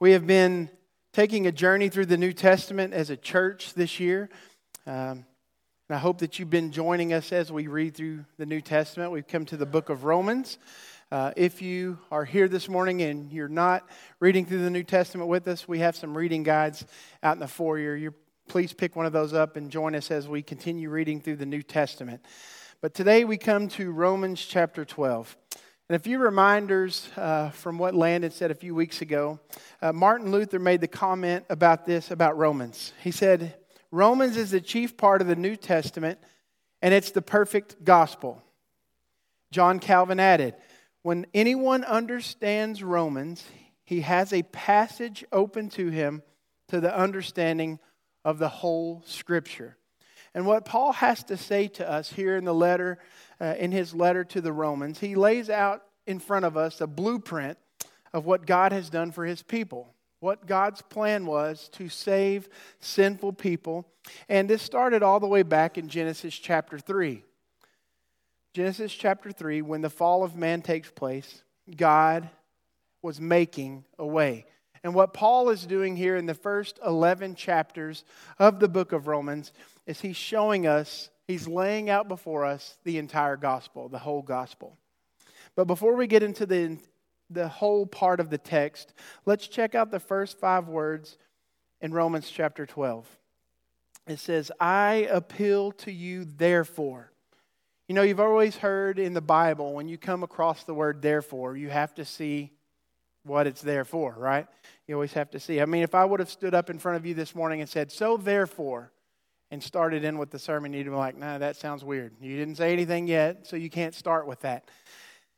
We have been taking a journey through the New Testament as a church this year. Um, and I hope that you've been joining us as we read through the New Testament. We've come to the book of Romans. Uh, if you are here this morning and you're not reading through the New Testament with us, we have some reading guides out in the foyer. You're, please pick one of those up and join us as we continue reading through the New Testament. But today we come to Romans chapter 12. And a few reminders uh, from what Landon said a few weeks ago. Uh, Martin Luther made the comment about this about Romans. He said, Romans is the chief part of the New Testament, and it's the perfect gospel. John Calvin added, When anyone understands Romans, he has a passage open to him to the understanding of the whole Scripture. And what Paul has to say to us here in the letter uh, in his letter to the Romans, he lays out in front of us a blueprint of what God has done for his people, what God's plan was to save sinful people. And this started all the way back in Genesis chapter 3. Genesis chapter 3, when the fall of man takes place, God was making a way. And what Paul is doing here in the first 11 chapters of the book of Romans is he's showing us He's laying out before us the entire gospel, the whole gospel. But before we get into the, the whole part of the text, let's check out the first five words in Romans chapter 12. It says, I appeal to you, therefore. You know, you've always heard in the Bible, when you come across the word therefore, you have to see what it's there for, right? You always have to see. I mean, if I would have stood up in front of you this morning and said, So therefore, and started in with the sermon, you'd be like, nah, that sounds weird. You didn't say anything yet, so you can't start with that.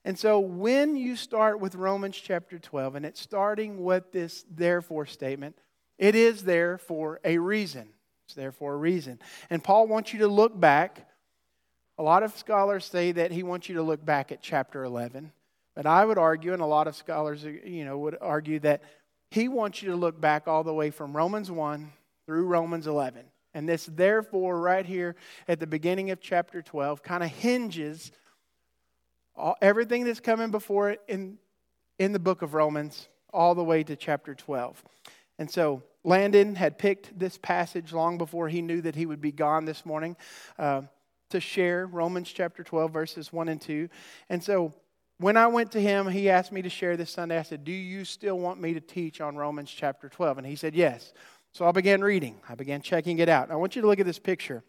And so when you start with Romans chapter 12, and it's starting with this therefore statement, it is there for a reason. It's there for a reason. And Paul wants you to look back. A lot of scholars say that he wants you to look back at chapter 11. But I would argue, and a lot of scholars you know, would argue that he wants you to look back all the way from Romans 1 through Romans 11. And this, therefore, right here at the beginning of chapter 12, kind of hinges all, everything that's coming before it in, in the book of Romans all the way to chapter 12. And so Landon had picked this passage long before he knew that he would be gone this morning uh, to share Romans chapter 12, verses 1 and 2. And so when I went to him, he asked me to share this Sunday. I said, Do you still want me to teach on Romans chapter 12? And he said, Yes. So I began reading, I began checking it out. I want you to look at this picture.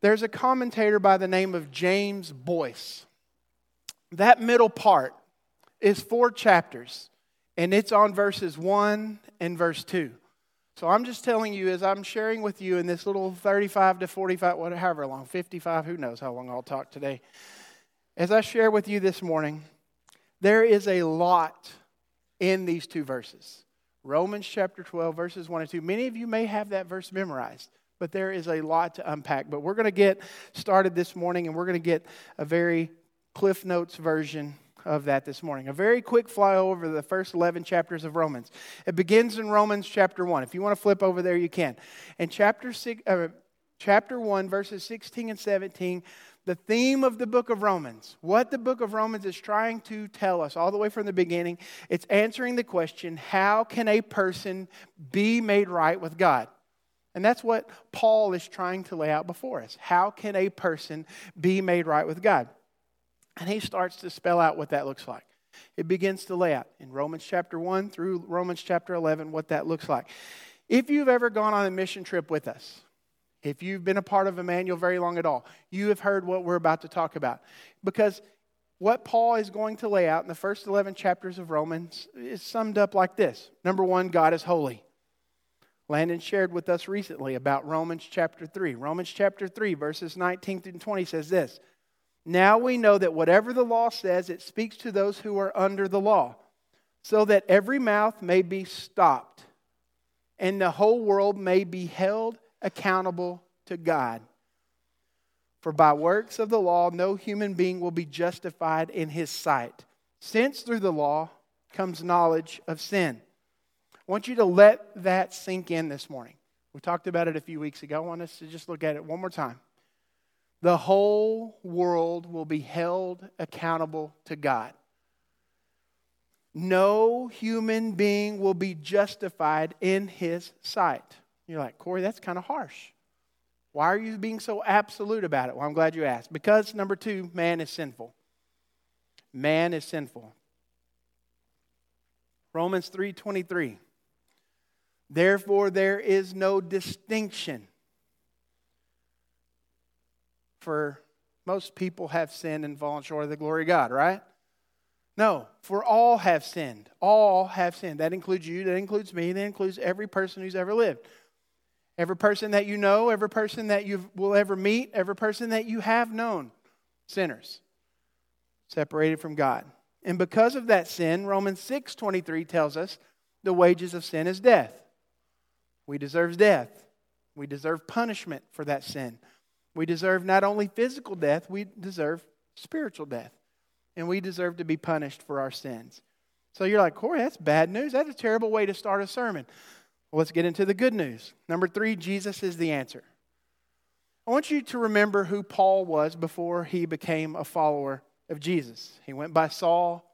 There's a commentator by the name of James Boice. That middle part is four chapters, and it's on verses 1 and verse 2. So I'm just telling you, as I'm sharing with you in this little 35 to 45, whatever long, 55, who knows how long I'll talk today. As I share with you this morning, there is a lot in these two verses. Romans chapter 12, verses 1 and 2. Many of you may have that verse memorized, but there is a lot to unpack. But we're going to get started this morning, and we're going to get a very Cliff Notes version of that this morning. A very quick flyover over the first 11 chapters of Romans. It begins in Romans chapter 1. If you want to flip over there, you can. And chapter, six, uh, chapter 1, verses 16 and 17 the theme of the book of Romans, what the book of Romans is trying to tell us all the way from the beginning, it's answering the question how can a person be made right with God? And that's what Paul is trying to lay out before us. How can a person be made right with God? And he starts to spell out what that looks like. It begins to lay out in Romans chapter 1 through Romans chapter 11 what that looks like. If you've ever gone on a mission trip with us, if you've been a part of Emmanuel very long at all, you have heard what we're about to talk about. Because what Paul is going to lay out in the first 11 chapters of Romans is summed up like this Number one, God is holy. Landon shared with us recently about Romans chapter 3. Romans chapter 3, verses 19 through 20 says this Now we know that whatever the law says, it speaks to those who are under the law, so that every mouth may be stopped, and the whole world may be held accountable to God. For by works of the law, no human being will be justified in his sight, since through the law comes knowledge of sin. I want you to let that sink in this morning. We talked about it a few weeks ago. I want us to just look at it one more time. The whole world will be held accountable to God. no human being will be justified in his sight. You're like, Corey, that's kind of harsh. Why are you being so absolute about it? Well, I'm glad you asked. Because, number two, man is sinful. Man is sinful. Romans 3:23. Therefore there is no distinction. For most people have sinned and fallen short of the glory of God, right? No, for all have sinned. All have sinned. That includes you, that includes me, that includes every person who's ever lived. Every person that you know, every person that you will ever meet, every person that you have known, sinners, separated from God. And because of that sin, Romans 6:23 tells us the wages of sin is death. We deserve death. We deserve punishment for that sin. We deserve not only physical death, we deserve spiritual death. And we deserve to be punished for our sins. So you're like, Corey, that's bad news. That's a terrible way to start a sermon. Well, let's get into the good news. Number three, Jesus is the answer. I want you to remember who Paul was before he became a follower of Jesus. He went by Saul,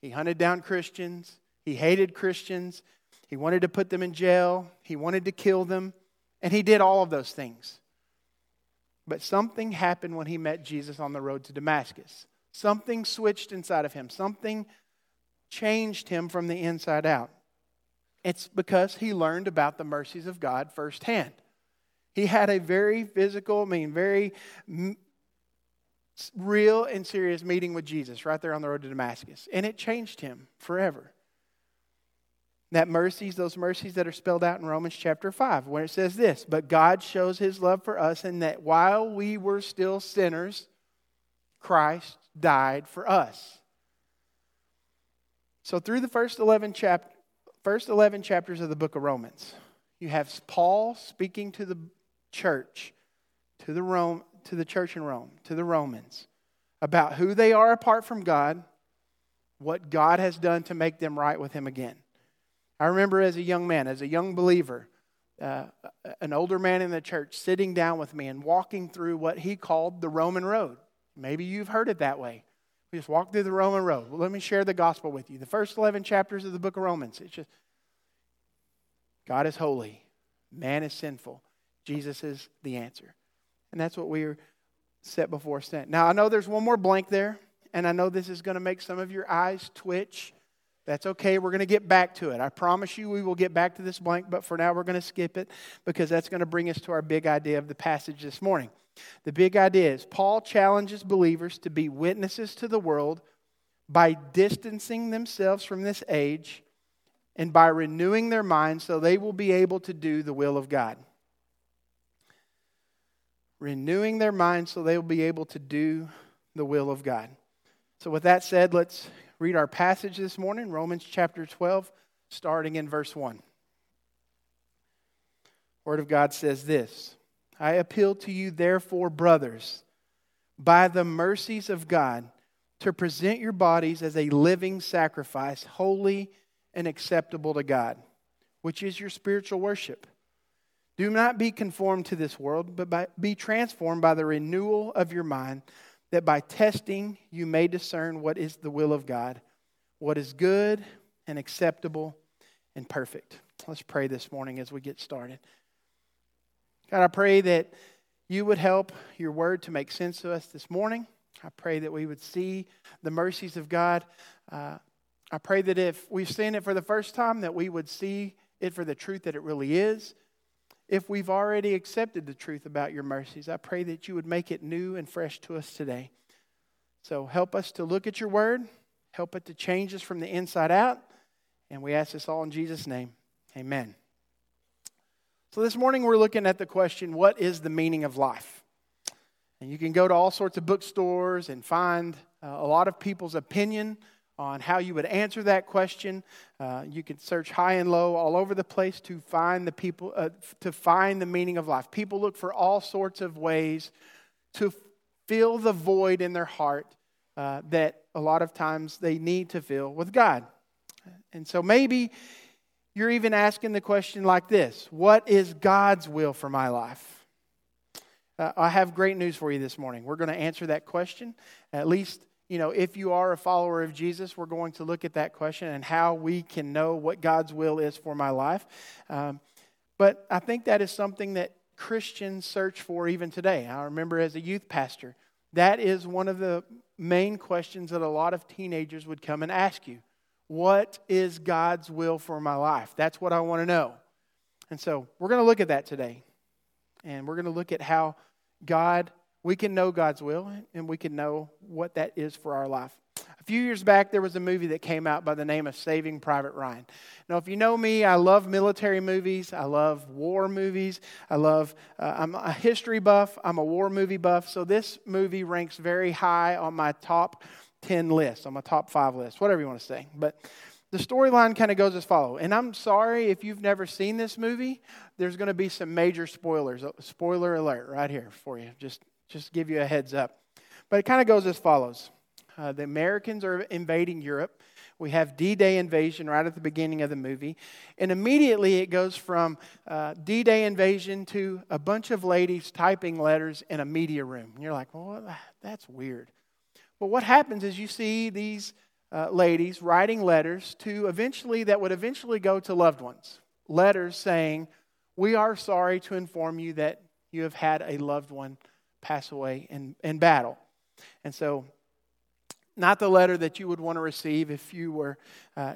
he hunted down Christians, he hated Christians, he wanted to put them in jail, he wanted to kill them, and he did all of those things. But something happened when he met Jesus on the road to Damascus. Something switched inside of him, something changed him from the inside out. It's because he learned about the mercies of God firsthand. He had a very physical, I mean, very real and serious meeting with Jesus right there on the road to Damascus. And it changed him forever. That mercies, those mercies that are spelled out in Romans chapter 5, where it says this But God shows his love for us in that while we were still sinners, Christ died for us. So, through the first 11 chapters, first 11 chapters of the book of Romans, you have Paul speaking to the church, to the, Rome, to the church in Rome, to the Romans, about who they are apart from God, what God has done to make them right with Him again. I remember as a young man, as a young believer, uh, an older man in the church sitting down with me and walking through what he called the Roman road. Maybe you've heard it that way. We just walk through the Roman road. Well, let me share the gospel with you. The first 11 chapters of the book of Romans, it's just God is holy, man is sinful, Jesus is the answer. And that's what we're set before us. Now, I know there's one more blank there, and I know this is going to make some of your eyes twitch. That's okay. We're going to get back to it. I promise you we will get back to this blank, but for now we're going to skip it because that's going to bring us to our big idea of the passage this morning. The big idea is Paul challenges believers to be witnesses to the world by distancing themselves from this age and by renewing their minds so they will be able to do the will of God. Renewing their minds so they will be able to do the will of God. So, with that said, let's read our passage this morning, Romans chapter 12, starting in verse 1. Word of God says this I appeal to you, therefore, brothers, by the mercies of God, to present your bodies as a living sacrifice, holy and acceptable to God, which is your spiritual worship. Do not be conformed to this world, but by, be transformed by the renewal of your mind, that by testing you may discern what is the will of God, what is good and acceptable and perfect. Let's pray this morning as we get started. God, I pray that you would help your word to make sense to us this morning. I pray that we would see the mercies of God. Uh, I pray that if we've seen it for the first time, that we would see it for the truth that it really is. If we've already accepted the truth about your mercies, I pray that you would make it new and fresh to us today. So help us to look at your word, help it to change us from the inside out, and we ask this all in Jesus' name. Amen. So, this morning we're looking at the question what is the meaning of life? And you can go to all sorts of bookstores and find uh, a lot of people's opinion on how you would answer that question. Uh, you can search high and low all over the place to find the people uh, to find the meaning of life. People look for all sorts of ways to fill the void in their heart uh, that a lot of times they need to fill with God. And so maybe you're even asking the question like this What is God's will for my life? Uh, I have great news for you this morning. We're going to answer that question, at least you know, if you are a follower of Jesus, we're going to look at that question and how we can know what God's will is for my life. Um, but I think that is something that Christians search for even today. I remember as a youth pastor, that is one of the main questions that a lot of teenagers would come and ask you. What is God's will for my life? That's what I want to know. And so we're going to look at that today. And we're going to look at how God, we can know God's will and we can know what that is for our life. A few years back, there was a movie that came out by the name of Saving Private Ryan. Now, if you know me, I love military movies. I love war movies. I love, uh, I'm a history buff. I'm a war movie buff. So this movie ranks very high on my top 10 list, on my top five list, whatever you want to say. But the storyline kind of goes as follows. And I'm sorry if you've never seen this movie, there's going to be some major spoilers. Spoiler alert right here for you. Just, just give you a heads up. But it kind of goes as follows. Uh, the Americans are invading Europe. We have D Day invasion right at the beginning of the movie. And immediately it goes from uh, D Day invasion to a bunch of ladies typing letters in a media room. And you're like, well, that's weird. But what happens is you see these uh, ladies writing letters to eventually, that would eventually go to loved ones. Letters saying, We are sorry to inform you that you have had a loved one pass away in, in battle. And so not the letter that you would want to receive if you were uh,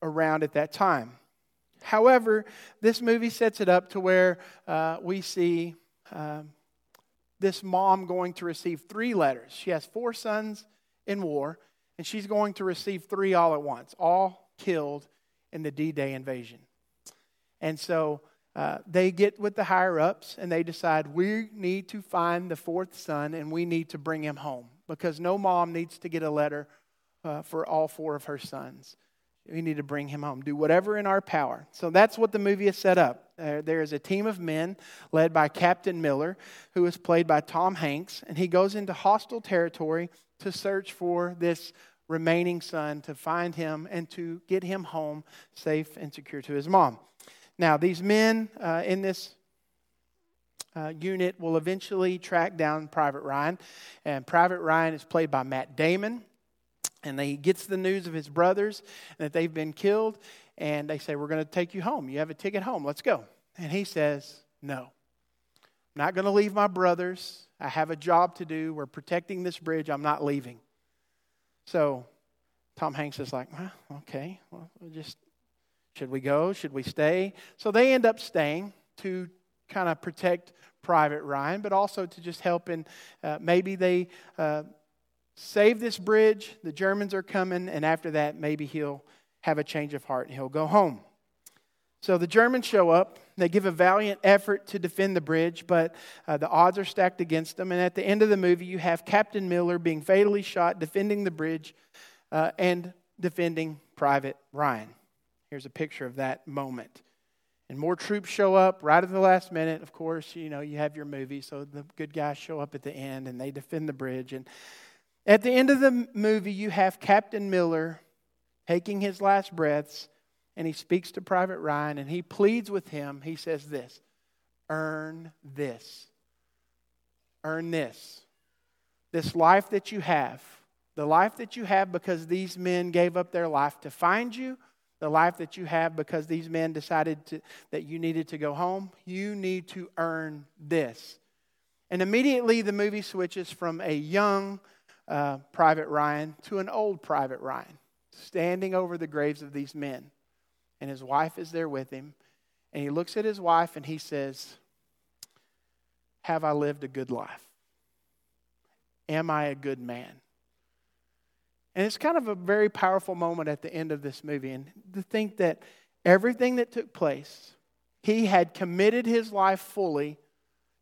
around at that time. However, this movie sets it up to where uh, we see um, this mom going to receive three letters. She has four sons in war, and she's going to receive three all at once, all killed in the D Day invasion. And so uh, they get with the higher ups and they decide we need to find the fourth son and we need to bring him home because no mom needs to get a letter uh, for all four of her sons. We need to bring him home, do whatever in our power. So that's what the movie is set up. Uh, there is a team of men led by Captain Miller, who is played by Tom Hanks, and he goes into hostile territory to search for this remaining son, to find him, and to get him home safe and secure to his mom. Now, these men uh, in this uh, unit will eventually track down Private Ryan. And Private Ryan is played by Matt Damon. And he gets the news of his brothers that they've been killed. And they say, We're going to take you home. You have a ticket home. Let's go. And he says, No. I'm not going to leave my brothers. I have a job to do. We're protecting this bridge. I'm not leaving. So Tom Hanks is like, well, okay, well, we'll just should we go? Should we stay? So they end up staying to kind of protect Private Ryan, but also to just help in uh, maybe they uh, save this bridge. The Germans are coming, and after that, maybe he'll have a change of heart and he'll go home. So the Germans show up. They give a valiant effort to defend the bridge, but uh, the odds are stacked against them. And at the end of the movie, you have Captain Miller being fatally shot defending the bridge uh, and defending Private Ryan. Here's a picture of that moment. And more troops show up right at the last minute. Of course, you know, you have your movie, so the good guys show up at the end and they defend the bridge. And at the end of the movie, you have Captain Miller taking his last breaths and he speaks to Private Ryan and he pleads with him. He says this Earn this. Earn this. This life that you have. The life that you have because these men gave up their life to find you the life that you have because these men decided to, that you needed to go home, you need to earn this. And immediately the movie switches from a young uh, Private Ryan to an old Private Ryan, standing over the graves of these men. And his wife is there with him. And he looks at his wife and he says, Have I lived a good life? Am I a good man? And it's kind of a very powerful moment at the end of this movie. And to think that everything that took place, he had committed his life fully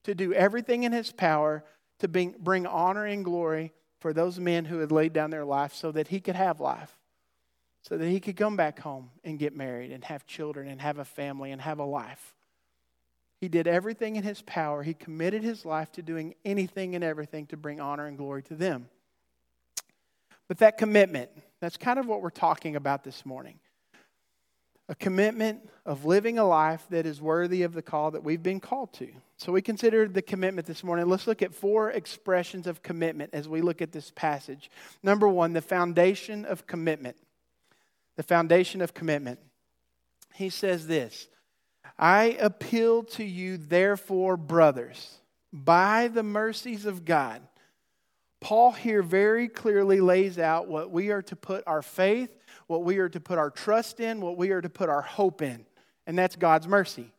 to do everything in his power to bring, bring honor and glory for those men who had laid down their life so that he could have life, so that he could come back home and get married and have children and have a family and have a life. He did everything in his power. He committed his life to doing anything and everything to bring honor and glory to them. But that commitment, that's kind of what we're talking about this morning. A commitment of living a life that is worthy of the call that we've been called to. So we considered the commitment this morning. Let's look at four expressions of commitment as we look at this passage. Number one, the foundation of commitment. The foundation of commitment. He says this I appeal to you, therefore, brothers, by the mercies of God. Paul here very clearly lays out what we are to put our faith what we are to put our trust in, what we are to put our hope in, and that's God's mercy.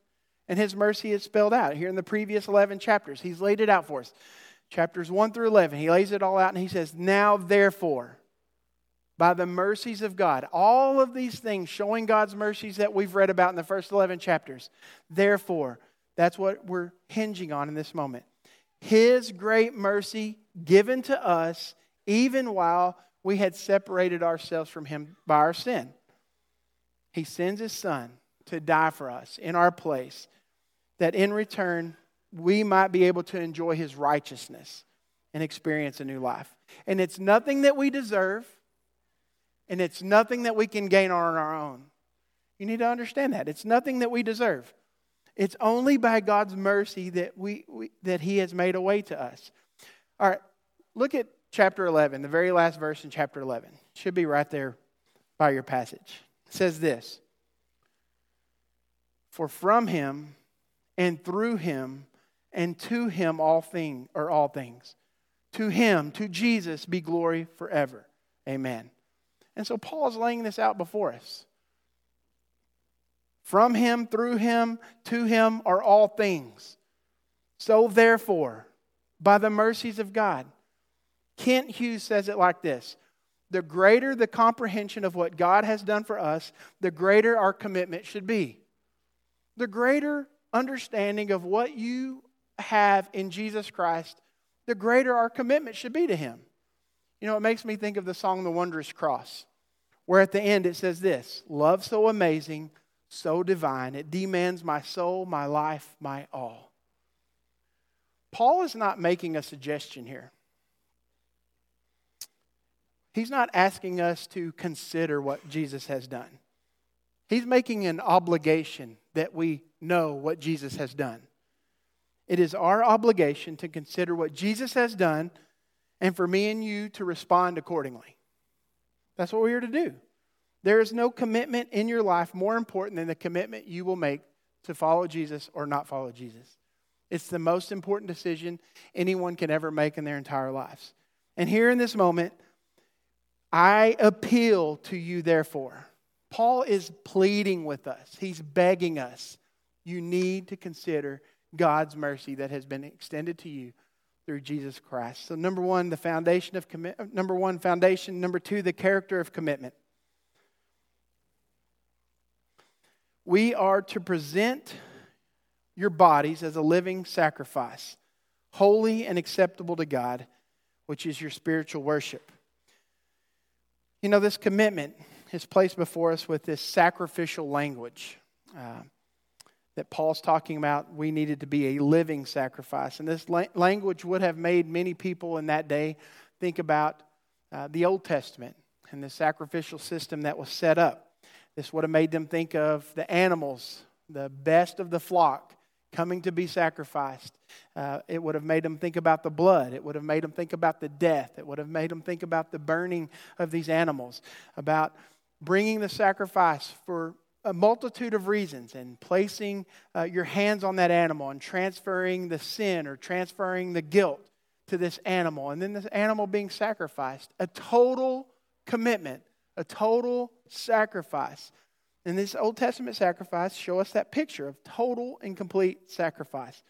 And His mercy is spelled out here in the previous 11 chapters. He's laid it out for us. Chapters 1 through 11, He lays it all out and He says, Now therefore, by the mercies of God, all of these things showing God's mercies that we've read about in the first 11 chapters. Therefore, that's what we're hinging on in this moment. His great mercy given to us even while we had separated ourselves from him by our sin. He sends his son to die for us in our place, that in return we might be able to enjoy his righteousness and experience a new life. And it's nothing that we deserve, and it's nothing that we can gain on our own. You need to understand that. It's nothing that we deserve. It's only by God's mercy that, we, we that he has made a way to us. All right, look at chapter 11, the very last verse in chapter 11. Should be right there by your passage. It says this For from him and through him and to him all things are all things. To him, to Jesus be glory forever. Amen. And so Paul is laying this out before us. From him, through him, to him are all things. So therefore, by the mercies of God, Kent Hughes says it like this The greater the comprehension of what God has done for us, the greater our commitment should be. The greater understanding of what you have in Jesus Christ, the greater our commitment should be to Him. You know, it makes me think of the song The Wondrous Cross, where at the end it says this Love so amazing, so divine, it demands my soul, my life, my all. Paul is not making a suggestion here. He's not asking us to consider what Jesus has done. He's making an obligation that we know what Jesus has done. It is our obligation to consider what Jesus has done and for me and you to respond accordingly. That's what we are here to do. There is no commitment in your life more important than the commitment you will make to follow Jesus or not follow Jesus. It's the most important decision anyone can ever make in their entire lives. And here in this moment, I appeal to you, therefore. Paul is pleading with us, he's begging us. You need to consider God's mercy that has been extended to you through Jesus Christ. So, number one, the foundation of commit. Uh, number one, foundation. Number two, the character of commitment. We are to present your bodies as a living sacrifice, holy and acceptable to God, which is your spiritual worship. You know, this commitment is placed before us with this sacrificial language uh, that Paul's talking about. We needed to be a living sacrifice. And this la- language would have made many people in that day think about uh, the Old Testament and the sacrificial system that was set up. This would have made them think of the animals, the best of the flock, coming to be sacrificed. Uh, it would have made them think about the blood. It would have made them think about the death. It would have made them think about the burning of these animals, about bringing the sacrifice for a multitude of reasons and placing uh, your hands on that animal and transferring the sin or transferring the guilt to this animal and then this animal being sacrificed. A total commitment, a total sacrifice and this Old Testament sacrifice show us that picture of total and complete sacrifice.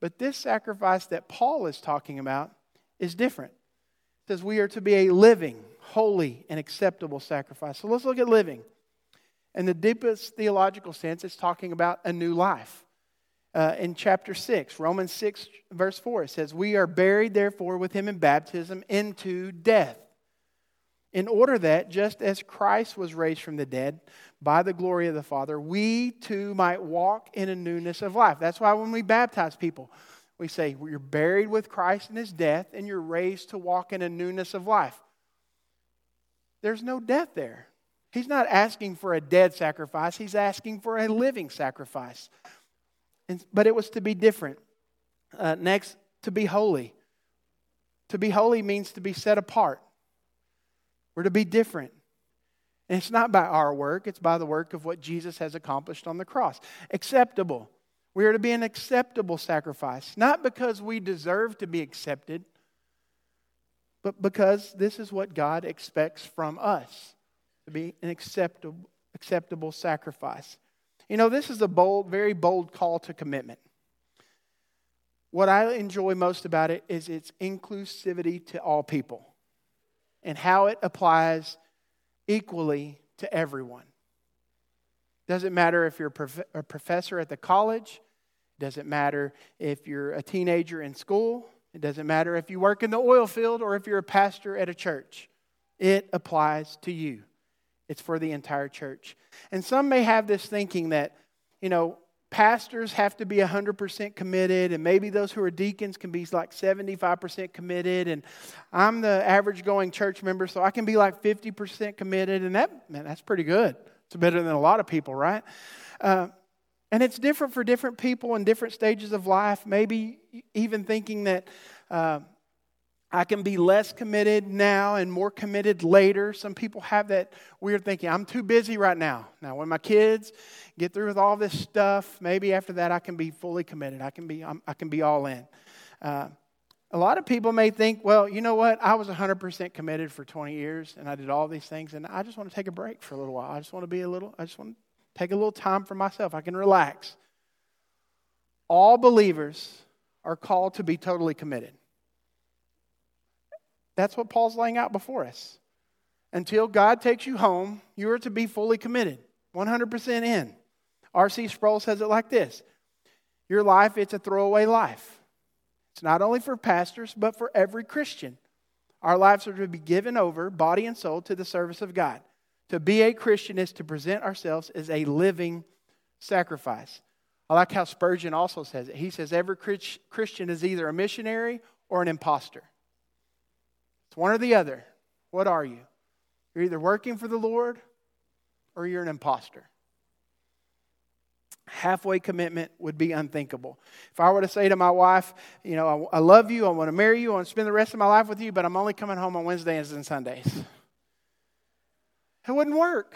But this sacrifice that Paul is talking about is different. It says we are to be a living, holy, and acceptable sacrifice. So let's look at living. In the deepest theological sense, it's talking about a new life. Uh, in chapter 6, Romans 6, verse 4, it says, We are buried, therefore, with him in baptism into death in order that, just as Christ was raised from the dead by the glory of the Father, we too might walk in a newness of life. That's why when we baptize people, we say, You're buried with Christ in his death, and you're raised to walk in a newness of life. There's no death there. He's not asking for a dead sacrifice, he's asking for a living sacrifice. And, but it was to be different. Uh, next, to be holy. To be holy means to be set apart. We're to be different. And it's not by our work, it's by the work of what Jesus has accomplished on the cross. Acceptable. We are to be an acceptable sacrifice, not because we deserve to be accepted, but because this is what God expects from us to be an acceptable, acceptable sacrifice. You know, this is a bold, very bold call to commitment. What I enjoy most about it is its inclusivity to all people and how it applies equally to everyone. Doesn't matter if you're a, prof- at the college, doesn't matter if you're a teenager in school, it doesn't matter if you work in the oil field or if you're a pastor at a church. It applies to you. It's for the entire church. And some may have this thinking that, you know, pastors have to be 100% committed, and maybe those who are deacons can be like 75% committed. And I'm the average going church member, so I can be like 50% committed. And that, man, that's pretty good. It's better than a lot of people, right? Uh, and it's different for different people in different stages of life. Maybe even thinking that uh, I can be less committed now and more committed later. Some people have that weird thinking. I'm too busy right now. Now, when my kids get through with all this stuff, maybe after that I can be fully committed. I can be, I'm, i can be all in. Uh, a lot of people may think, well, you know what? I was 100% committed for 20 years and I did all these things and I just want to take a break for a little while. I just want to be a little, I just want to take a little time for myself. I can relax. All believers are called to be totally committed. That's what Paul's laying out before us. Until God takes you home, you are to be fully committed, 100% in. R.C. Sproul says it like this Your life, it's a throwaway life. It's not only for pastors, but for every Christian. Our lives are to be given over, body and soul, to the service of God. To be a Christian is to present ourselves as a living sacrifice. I like how Spurgeon also says it. He says every Christian is either a missionary or an impostor. It's one or the other. What are you? You're either working for the Lord or you're an impostor. Halfway commitment would be unthinkable. If I were to say to my wife, you know, I, I love you, I want to marry you, I want to spend the rest of my life with you, but I'm only coming home on Wednesdays and Sundays. It wouldn't work.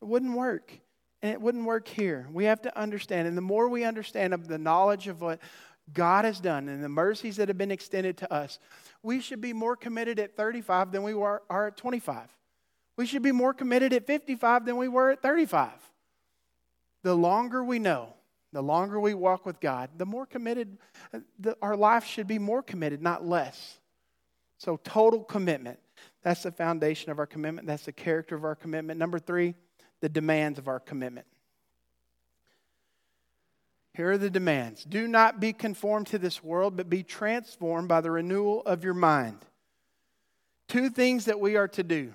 It wouldn't work. And it wouldn't work here. We have to understand. And the more we understand of the knowledge of what God has done and the mercies that have been extended to us, we should be more committed at 35 than we were, are at 25. We should be more committed at 55 than we were at 35. The longer we know, the longer we walk with God, the more committed, the, our life should be more committed, not less. So, total commitment. That's the foundation of our commitment. That's the character of our commitment. Number three, the demands of our commitment. Here are the demands Do not be conformed to this world, but be transformed by the renewal of your mind. Two things that we are to do.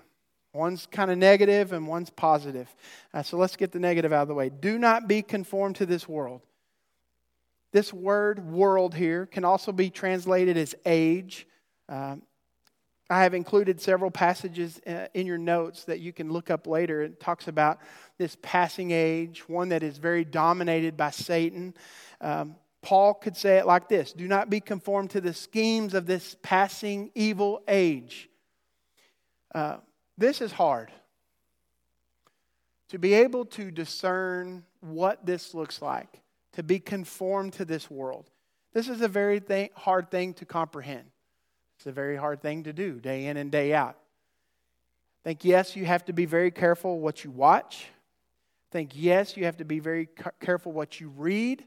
One's kind of negative and one's positive. Uh, so let's get the negative out of the way. Do not be conformed to this world. This word world here can also be translated as age. Um, I have included several passages uh, in your notes that you can look up later. It talks about this passing age, one that is very dominated by Satan. Um, Paul could say it like this Do not be conformed to the schemes of this passing evil age. Uh, this is hard. To be able to discern what this looks like, to be conformed to this world. This is a very th- hard thing to comprehend. It's a very hard thing to do day in and day out. I think, yes, you have to be very careful what you watch. I think, yes, you have to be very careful what you read.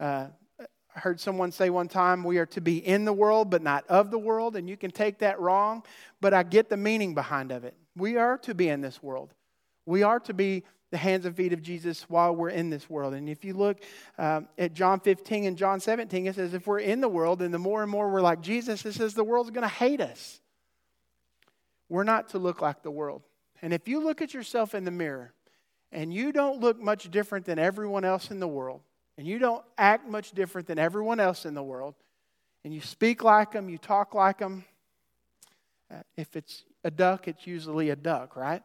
Uh, I heard someone say one time, we are to be in the world, but not of the world, and you can take that wrong, but I get the meaning behind of it. We are to be in this world. We are to be the hands and feet of Jesus while we're in this world. And if you look um, at John 15 and John 17, it says, if we're in the world, and the more and more we're like Jesus, it says the world's going to hate us. We're not to look like the world. And if you look at yourself in the mirror and you don't look much different than everyone else in the world, and you don't act much different than everyone else in the world, and you speak like them, you talk like them, uh, if it's a duck, it's usually a duck, right?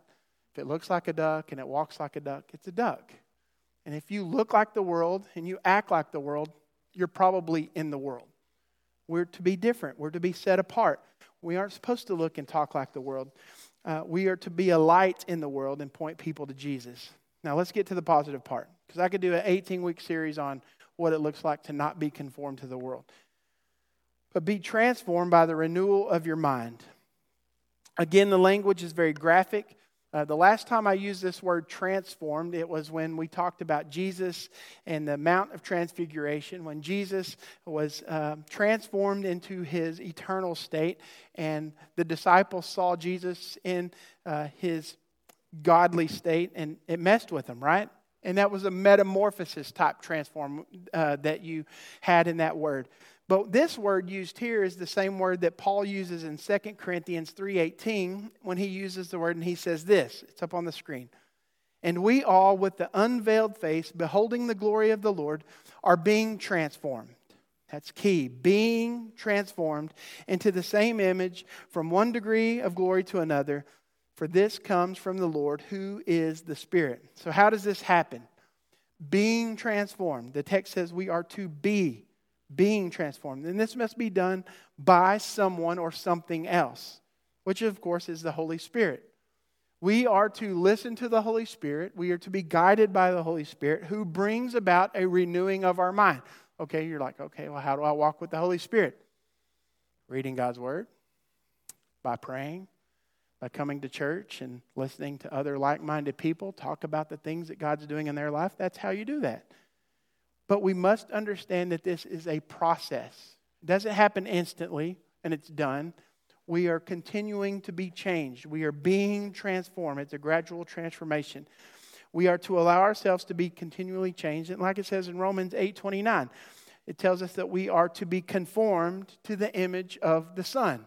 If it looks like a duck and it walks like a duck, it's a duck. And if you look like the world and you act like the world, you're probably in the world. We're to be different, we're to be set apart. We aren't supposed to look and talk like the world. Uh, we are to be a light in the world and point people to Jesus. Now, let's get to the positive part because I could do an 18 week series on what it looks like to not be conformed to the world. But be transformed by the renewal of your mind. Again, the language is very graphic. Uh, the last time I used this word transformed, it was when we talked about Jesus and the Mount of Transfiguration, when Jesus was uh, transformed into his eternal state, and the disciples saw Jesus in uh, his godly state, and it messed with them, right? And that was a metamorphosis type transform uh, that you had in that word. But this word used here is the same word that Paul uses in 2 Corinthians 3:18 when he uses the word and he says this. It's up on the screen. And we all with the unveiled face beholding the glory of the Lord are being transformed. That's key. Being transformed into the same image from one degree of glory to another, for this comes from the Lord who is the Spirit. So how does this happen? Being transformed. The text says we are to be being transformed. And this must be done by someone or something else, which of course is the Holy Spirit. We are to listen to the Holy Spirit. We are to be guided by the Holy Spirit who brings about a renewing of our mind. Okay, you're like, okay, well, how do I walk with the Holy Spirit? Reading God's Word, by praying, by coming to church and listening to other like minded people talk about the things that God's doing in their life. That's how you do that. But we must understand that this is a process. It doesn't happen instantly and it's done. We are continuing to be changed. We are being transformed. It's a gradual transformation. We are to allow ourselves to be continually changed. And like it says in Romans 8 29, it tells us that we are to be conformed to the image of the Son.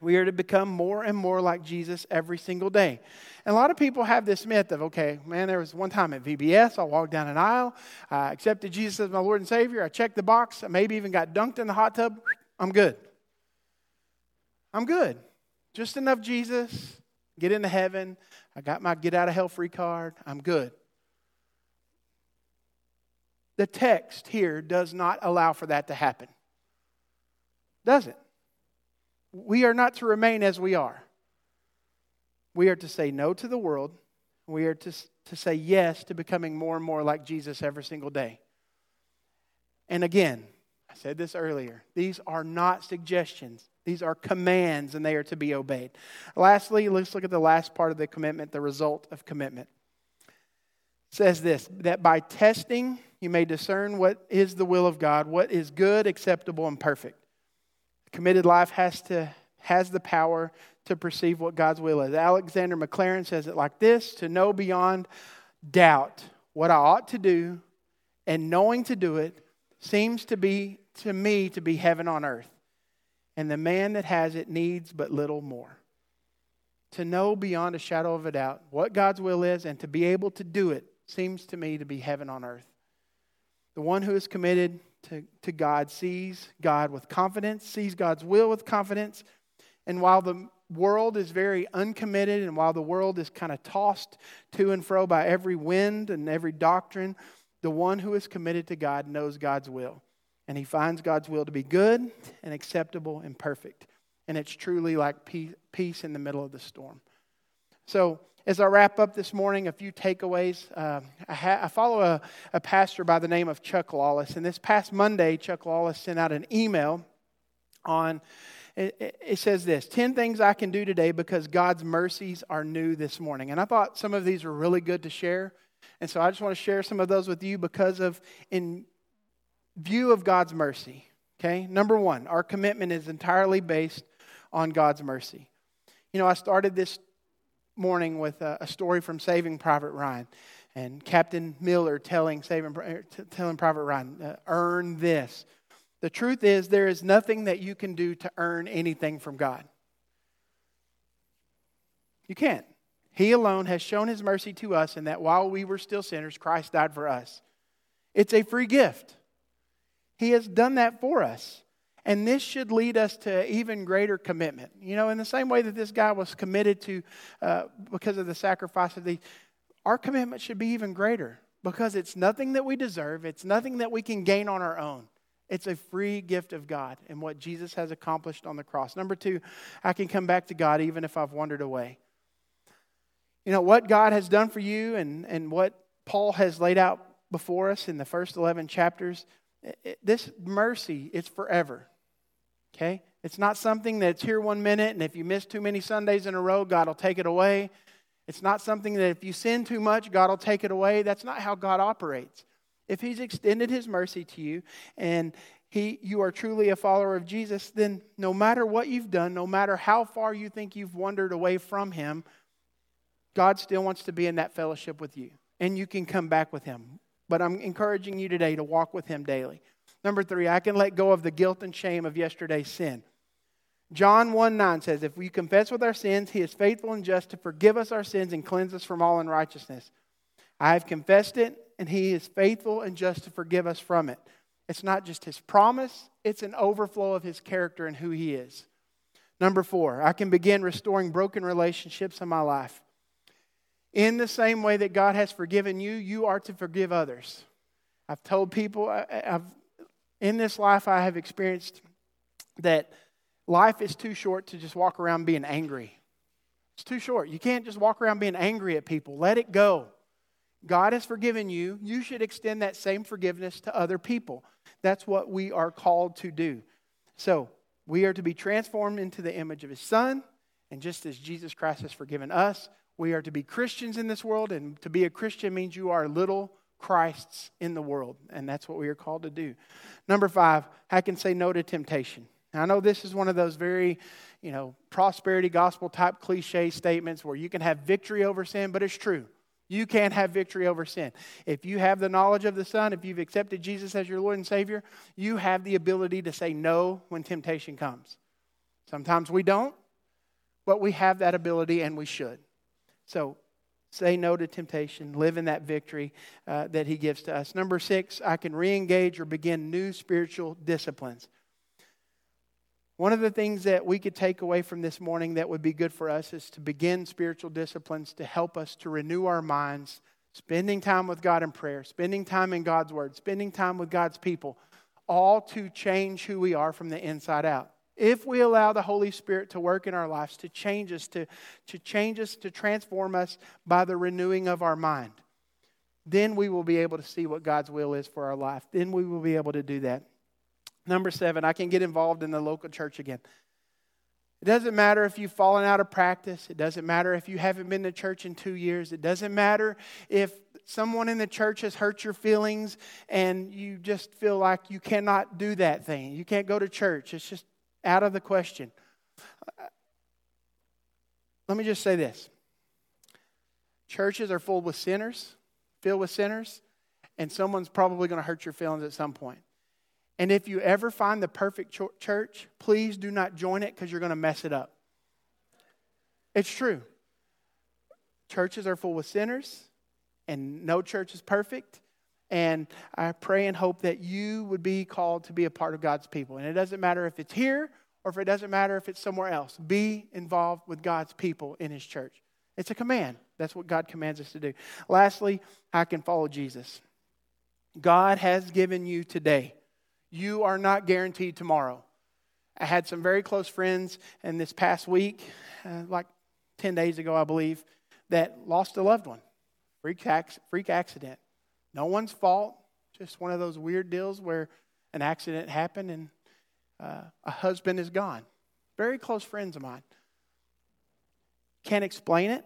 We are to become more and more like Jesus every single day. And a lot of people have this myth of, okay, man, there was one time at VBS, I walked down an aisle, I accepted Jesus as my Lord and Savior, I checked the box, I maybe even got dunked in the hot tub, I'm good. I'm good. Just enough Jesus, get into heaven, I got my get out of hell free card, I'm good. The text here does not allow for that to happen. Does it? We are not to remain as we are. We are to say no to the world. We are to, to say yes to becoming more and more like Jesus every single day. And again, I said this earlier, these are not suggestions. These are commands and they are to be obeyed. Lastly, let's look at the last part of the commitment, the result of commitment. It says this that by testing you may discern what is the will of God, what is good, acceptable, and perfect. Committed life has to has the power to perceive what God's will is. Alexander Maclaren says it like this to know beyond doubt what I ought to do and knowing to do it seems to be to me to be heaven on earth. And the man that has it needs but little more. To know beyond a shadow of a doubt what God's will is and to be able to do it seems to me to be heaven on earth. The one who is committed to, to God sees God with confidence, sees God's will with confidence. And while the world is very uncommitted and while the world is kind of tossed to and fro by every wind and every doctrine, the one who is committed to God knows God's will. And he finds God's will to be good and acceptable and perfect. And it's truly like peace in the middle of the storm. So, as I wrap up this morning, a few takeaways. Uh, I, ha- I, follow a, a pastor by the name of Chuck Lawless, and this past Monday, Chuck Lawless sent out an email on. It, it says this 10 things I can do today because God's mercies are new this morning. And I thought some of these were really good to share. And so I just want to share some of those with you because of, in view of God's mercy. Okay? Number one, our commitment is entirely based on God's mercy. You know, I started this morning with a, a story from Saving Private Ryan and Captain Miller telling, Saving, telling Private Ryan, uh, earn this. The truth is, there is nothing that you can do to earn anything from God. You can't. He alone has shown his mercy to us, in that while we were still sinners, Christ died for us. It's a free gift. He has done that for us. And this should lead us to even greater commitment. You know, in the same way that this guy was committed to uh, because of the sacrifice of the, our commitment should be even greater because it's nothing that we deserve, it's nothing that we can gain on our own. It's a free gift of God and what Jesus has accomplished on the cross. Number two, I can come back to God even if I've wandered away. You know, what God has done for you and, and what Paul has laid out before us in the first 11 chapters, this mercy is forever. Okay? It's not something that's here one minute, and if you miss too many Sundays in a row, God will take it away. It's not something that if you sin too much, God will take it away. That's not how God operates. If He's extended His mercy to you and he, you are truly a follower of Jesus, then no matter what you've done, no matter how far you think you've wandered away from Him, God still wants to be in that fellowship with you. And you can come back with Him. But I'm encouraging you today to walk with Him daily. Number three, I can let go of the guilt and shame of yesterday's sin. John 1 9 says, If we confess with our sins, he is faithful and just to forgive us our sins and cleanse us from all unrighteousness. I have confessed it, and he is faithful and just to forgive us from it. It's not just his promise, it's an overflow of his character and who he is. Number four, I can begin restoring broken relationships in my life. In the same way that God has forgiven you, you are to forgive others. I've told people, I've, in this life, I have experienced that Life is too short to just walk around being angry. It's too short. You can't just walk around being angry at people. Let it go. God has forgiven you. You should extend that same forgiveness to other people. That's what we are called to do. So, we are to be transformed into the image of His Son. And just as Jesus Christ has forgiven us, we are to be Christians in this world. And to be a Christian means you are little Christs in the world. And that's what we are called to do. Number five, I can say no to temptation. Now, I know this is one of those very, you know, prosperity gospel type cliche statements where you can have victory over sin, but it's true. You can have victory over sin. If you have the knowledge of the Son, if you've accepted Jesus as your Lord and Savior, you have the ability to say no when temptation comes. Sometimes we don't, but we have that ability and we should. So say no to temptation, live in that victory uh, that He gives to us. Number six, I can re engage or begin new spiritual disciplines. One of the things that we could take away from this morning that would be good for us is to begin spiritual disciplines to help us to renew our minds, spending time with God in prayer, spending time in God's Word, spending time with God's people, all to change who we are from the inside out. If we allow the Holy Spirit to work in our lives, to change us, to, to change us, to transform us by the renewing of our mind, then we will be able to see what God's will is for our life. Then we will be able to do that. Number seven, I can get involved in the local church again. It doesn't matter if you've fallen out of practice. It doesn't matter if you haven't been to church in two years. It doesn't matter if someone in the church has hurt your feelings and you just feel like you cannot do that thing. You can't go to church. It's just out of the question. Let me just say this churches are full with sinners, filled with sinners, and someone's probably going to hurt your feelings at some point. And if you ever find the perfect ch- church, please do not join it because you're going to mess it up. It's true. Churches are full with sinners, and no church is perfect. And I pray and hope that you would be called to be a part of God's people. And it doesn't matter if it's here or if it doesn't matter if it's somewhere else. Be involved with God's people in His church. It's a command. That's what God commands us to do. Lastly, I can follow Jesus. God has given you today you are not guaranteed tomorrow. I had some very close friends in this past week, uh, like 10 days ago, I believe, that lost a loved one. Freak, freak accident. No one's fault, just one of those weird deals where an accident happened and uh, a husband is gone. Very close friends of mine. Can't explain it,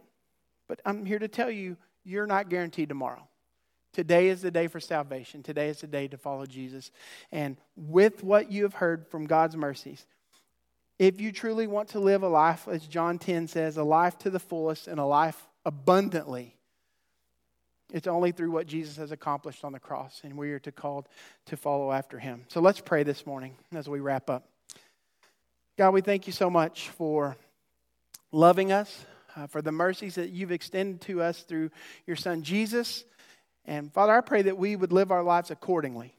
but I'm here to tell you you're not guaranteed tomorrow. Today is the day for salvation. Today is the day to follow Jesus. And with what you have heard from God's mercies, if you truly want to live a life, as John 10 says, a life to the fullest and a life abundantly, it's only through what Jesus has accomplished on the cross, and we are to called to follow after him. So let's pray this morning as we wrap up. God, we thank you so much for loving us, uh, for the mercies that you've extended to us through your son Jesus. And Father, I pray that we would live our lives accordingly.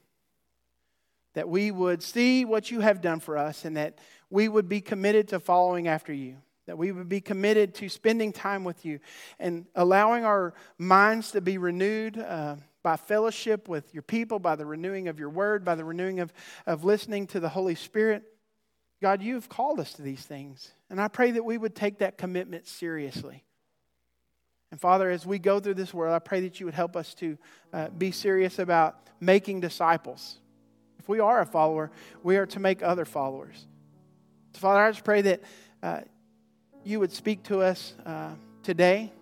that we would see what you have done for us and that we would be committed to following after you, that we would be committed to spending time with you and allowing our minds to be renewed. Uh, by fellowship with your people, by the renewing of your word, by the renewing of, of listening to the Holy Spirit. God, you've called us to these things. And I pray that we would take that commitment seriously. And Father, as we go through this world, I pray that you would help us to uh, be serious about making disciples. If we are a follower, we are to make other followers. So, Father, I just pray that uh, you would speak to us uh, today.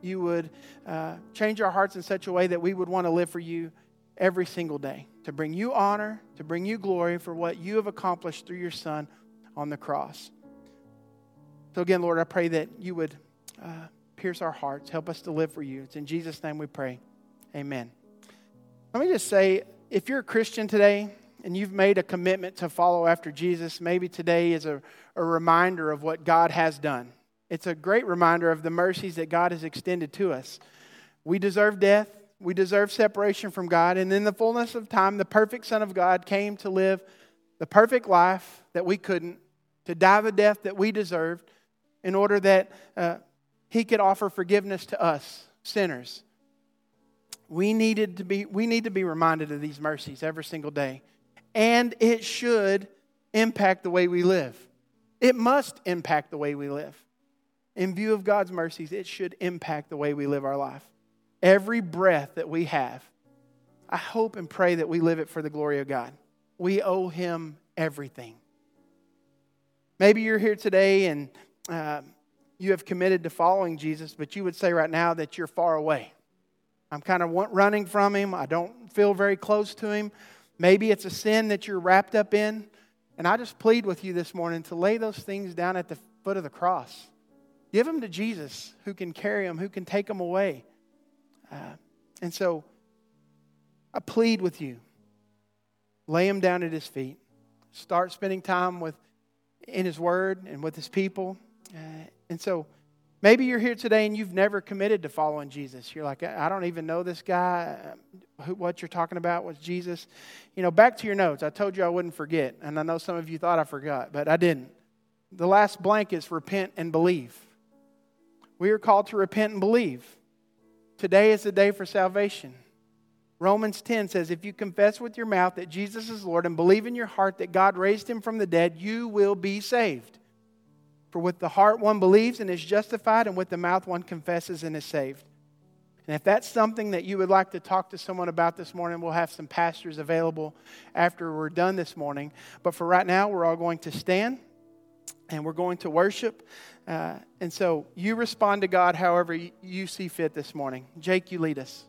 You would uh, change our hearts in such a way that we would want to live for you every single day, to bring you honor, to bring you glory for what you have accomplished through your Son on the cross. So, again, Lord, I pray that you would uh, pierce our hearts, help us to live for you. It's in Jesus' name we pray. Amen. Let me just say if you're a Christian today and you've made a commitment to follow after Jesus, maybe today is a, a reminder of what God has done. It's a great reminder of the mercies that God has extended to us. We deserve death. We deserve separation from God. And in the fullness of time, the perfect Son of God came to live the perfect life that we couldn't, to die the death that we deserved, in order that uh, He could offer forgiveness to us, sinners. We, needed to be, we need to be reminded of these mercies every single day. And it should impact the way we live. It must impact the way we live. In view of God's mercies, it should impact the way we live our life every breath that we have, I hope and pray that we live it for the glory of God. We owe Him everything. Maybe you're here today and uh, you have committed to following Jesus, but you would say right now that you're far away. I'm kind of running from Him. I don't feel very close to Him. Maybe it's a sin that you're wrapped up in. And I just plead with you this morning to lay those things down at the foot of the cross. Give them to Jesus, who can carry them, who can take them away. Uh, and so I plead with you lay them down at his feet. Start spending time with in his word and with his people. Uh, and so maybe you're here today and you've never committed to following Jesus. You're like, I don't even know this guy. What you're talking about was Jesus. You know, back to your notes. I told you I wouldn't forget. And I know some of you thought I forgot, but I didn't. The last blank is repent and believe. We are called to repent and believe. Today is the day for salvation. Romans 10 says, If you confess with your mouth that Jesus is Lord and believe in your heart that God raised him from the dead, you will be saved. For with the heart one believes and is justified, and with the mouth one confesses and is saved. And if that's something that you would like to talk to someone about this morning, we'll have some pastors available after we're done this morning. But for right now, we're all going to stand and we're going to worship. Uh, and so you respond to God however you see fit this morning. Jake, you lead us.